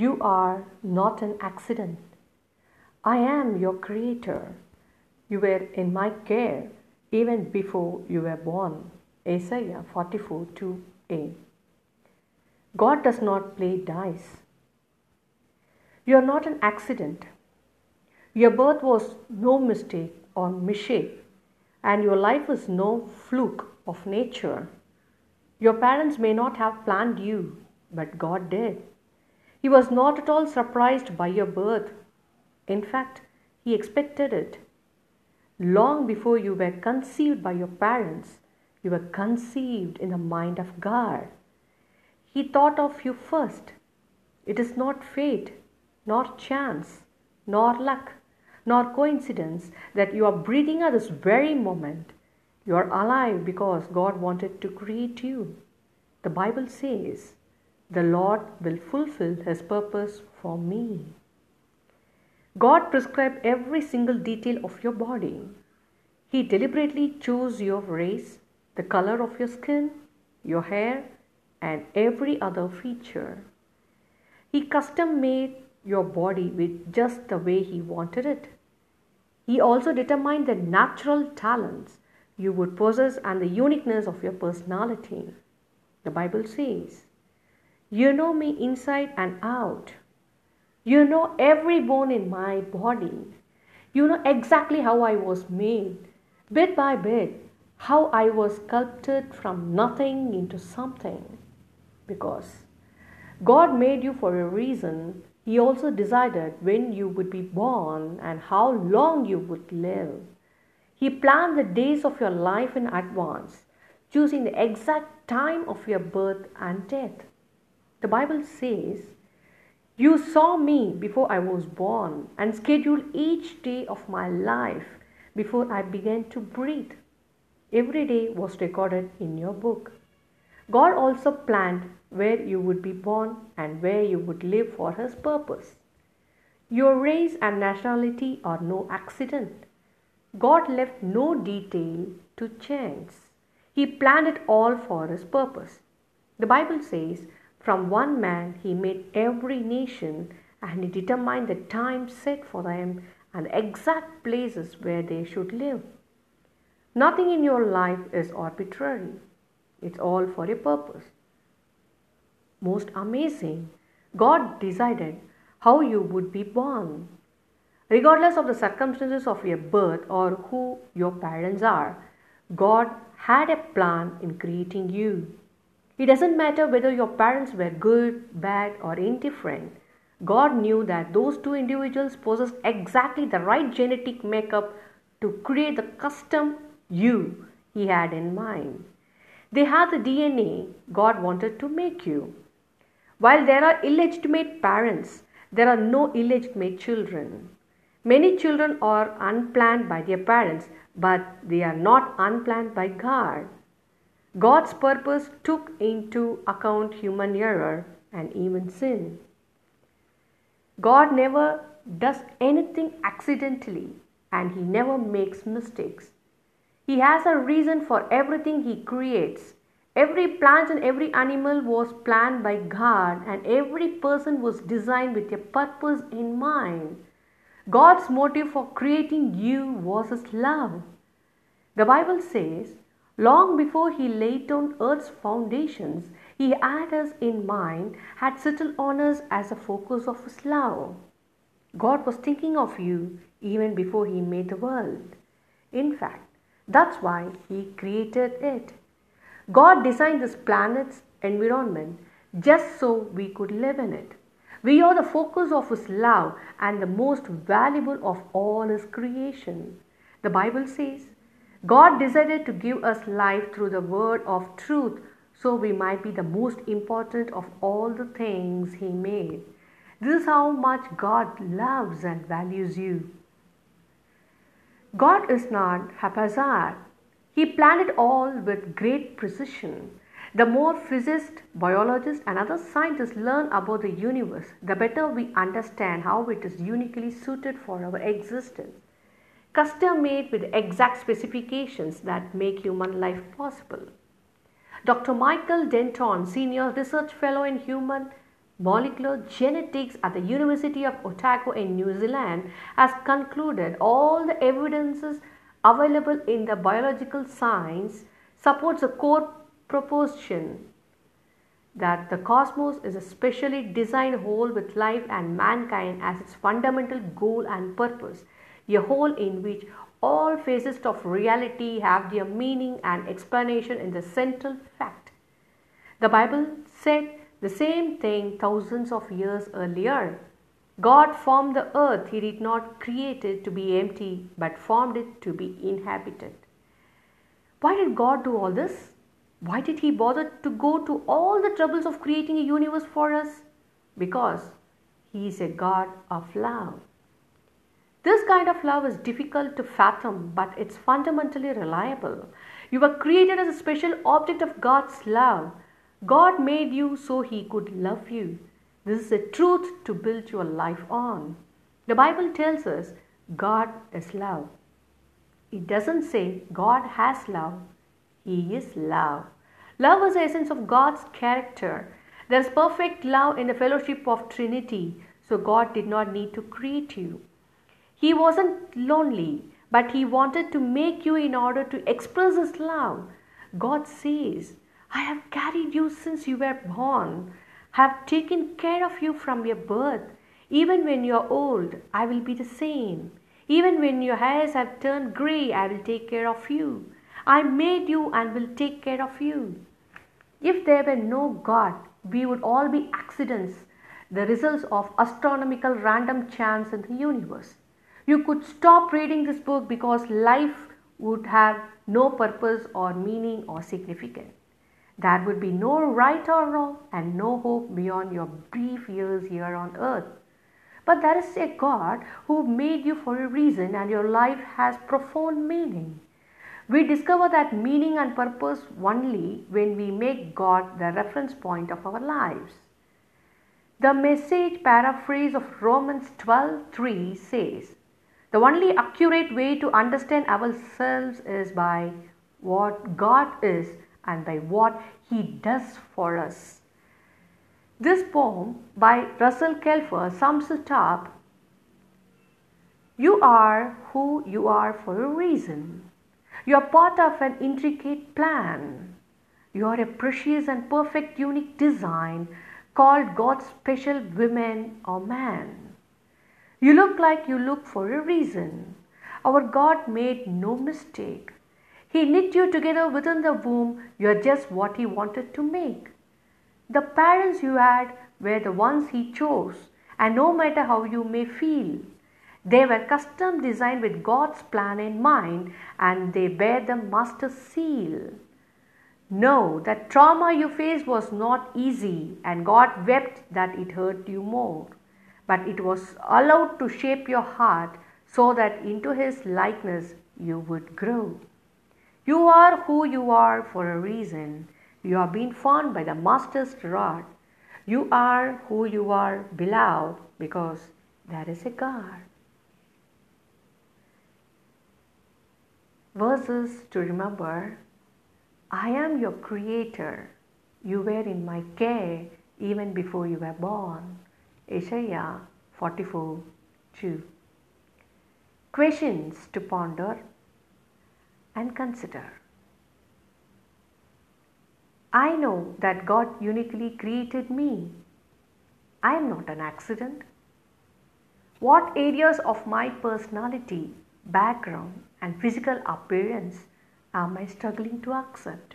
You are not an accident. I am your creator. You were in my care even before you were born. Isaiah 44 2a. God does not play dice. You are not an accident. Your birth was no mistake or misshape, and your life is no fluke of nature. Your parents may not have planned you, but God did. He was not at all surprised by your birth. In fact, He expected it. Long before you were conceived by your parents, you were conceived in the mind of God. He thought of you first. It is not fate, nor chance, nor luck, nor coincidence that you are breathing at this very moment. You are alive because God wanted to create you. The Bible says, The Lord will fulfill His purpose for me. God prescribed every single detail of your body. He deliberately chose your race, the color of your skin, your hair, and every other feature. He custom made your body with just the way He wanted it. He also determined the natural talents you would possess and the uniqueness of your personality. The Bible says, You know me inside and out. You know every bone in my body. You know exactly how I was made, bit by bit, how I was sculpted from nothing into something. Because God made you for a reason, He also decided when you would be born and how long you would live. He planned the days of your life in advance, choosing the exact time of your birth and death. The Bible says, you saw me before I was born and scheduled each day of my life before I began to breathe. Every day was recorded in your book. God also planned where you would be born and where you would live for His purpose. Your race and nationality are no accident. God left no detail to chance. He planned it all for His purpose. The Bible says, from one man he made every nation, and he determined the time set for them and the exact places where they should live. Nothing in your life is arbitrary, it's all for a purpose. Most amazing, God decided how you would be born. Regardless of the circumstances of your birth or who your parents are, God had a plan in creating you. It doesn't matter whether your parents were good, bad, or indifferent. God knew that those two individuals possessed exactly the right genetic makeup to create the custom you He had in mind. They had the DNA God wanted to make you. While there are illegitimate parents, there are no illegitimate children. Many children are unplanned by their parents, but they are not unplanned by God. God's purpose took into account human error and even sin. God never does anything accidentally and He never makes mistakes. He has a reason for everything He creates. Every plant and every animal was planned by God, and every person was designed with a purpose in mind. God's motive for creating you was His love. The Bible says, Long before he laid down earth's foundations, he had us in mind, had settled on us as a focus of his love. God was thinking of you even before he made the world. In fact, that's why he created it. God designed this planet's environment just so we could live in it. We are the focus of His love and the most valuable of all His creation. The Bible says, God decided to give us life through the word of truth so we might be the most important of all the things He made. This is how much God loves and values you. God is not haphazard. He planned it all with great precision. The more physicists, biologists, and other scientists learn about the universe, the better we understand how it is uniquely suited for our existence custom made with exact specifications that make human life possible. Dr. Michael Denton, Senior Research Fellow in Human Molecular genetics at the University of Otago in New Zealand has concluded all the evidences available in the biological science supports a core proposition that the cosmos is a specially designed whole with life and mankind as its fundamental goal and purpose, a whole in which all phases of reality have their meaning and explanation in the central fact. The Bible said the same thing thousands of years earlier. God formed the earth, He did not create it to be empty, but formed it to be inhabited. Why did God do all this? Why did he bother to go to all the troubles of creating a universe for us? Because he is a God of love. This kind of love is difficult to fathom, but it's fundamentally reliable. You were created as a special object of God's love. God made you so he could love you. This is a truth to build your life on. The Bible tells us God is love. It doesn't say God has love, he is love. Love is the essence of God's character. There is perfect love in the fellowship of Trinity, so God did not need to create you. He wasn't lonely, but He wanted to make you in order to express His love. God says, I have carried you since you were born, have taken care of you from your birth. Even when you are old, I will be the same. Even when your hairs have turned grey, I will take care of you. I made you and will take care of you. If there were no God, we would all be accidents, the results of astronomical random chance in the universe. You could stop reading this book because life would have no purpose or meaning or significance. There would be no right or wrong and no hope beyond your brief years here on earth. But there is a God who made you for a reason and your life has profound meaning. We discover that meaning and purpose only when we make God the reference point of our lives. The message paraphrase of Romans 12:3 says, "The only accurate way to understand ourselves is by what God is and by what he does for us." This poem by Russell Kelfer sums it up. You are who you are for a reason. You are part of an intricate plan. You are a precious and perfect unique design called God's special woman or man. You look like you look for a reason. Our God made no mistake. He knit you together within the womb. You are just what He wanted to make. The parents you had were the ones He chose, and no matter how you may feel, they were custom designed with God's plan in mind and they bear the master seal. Know that trauma you faced was not easy and God wept that it hurt you more. But it was allowed to shape your heart so that into His likeness you would grow. You are who you are for a reason. You are being formed by the Master's rod. You are who you are, beloved, because there is a God. Verses to remember I am your creator. You were in my care even before you were born. Isaiah 44 2. Questions to ponder and consider. I know that God uniquely created me. I am not an accident. What areas of my personality, background, and physical appearance am I struggling to accept?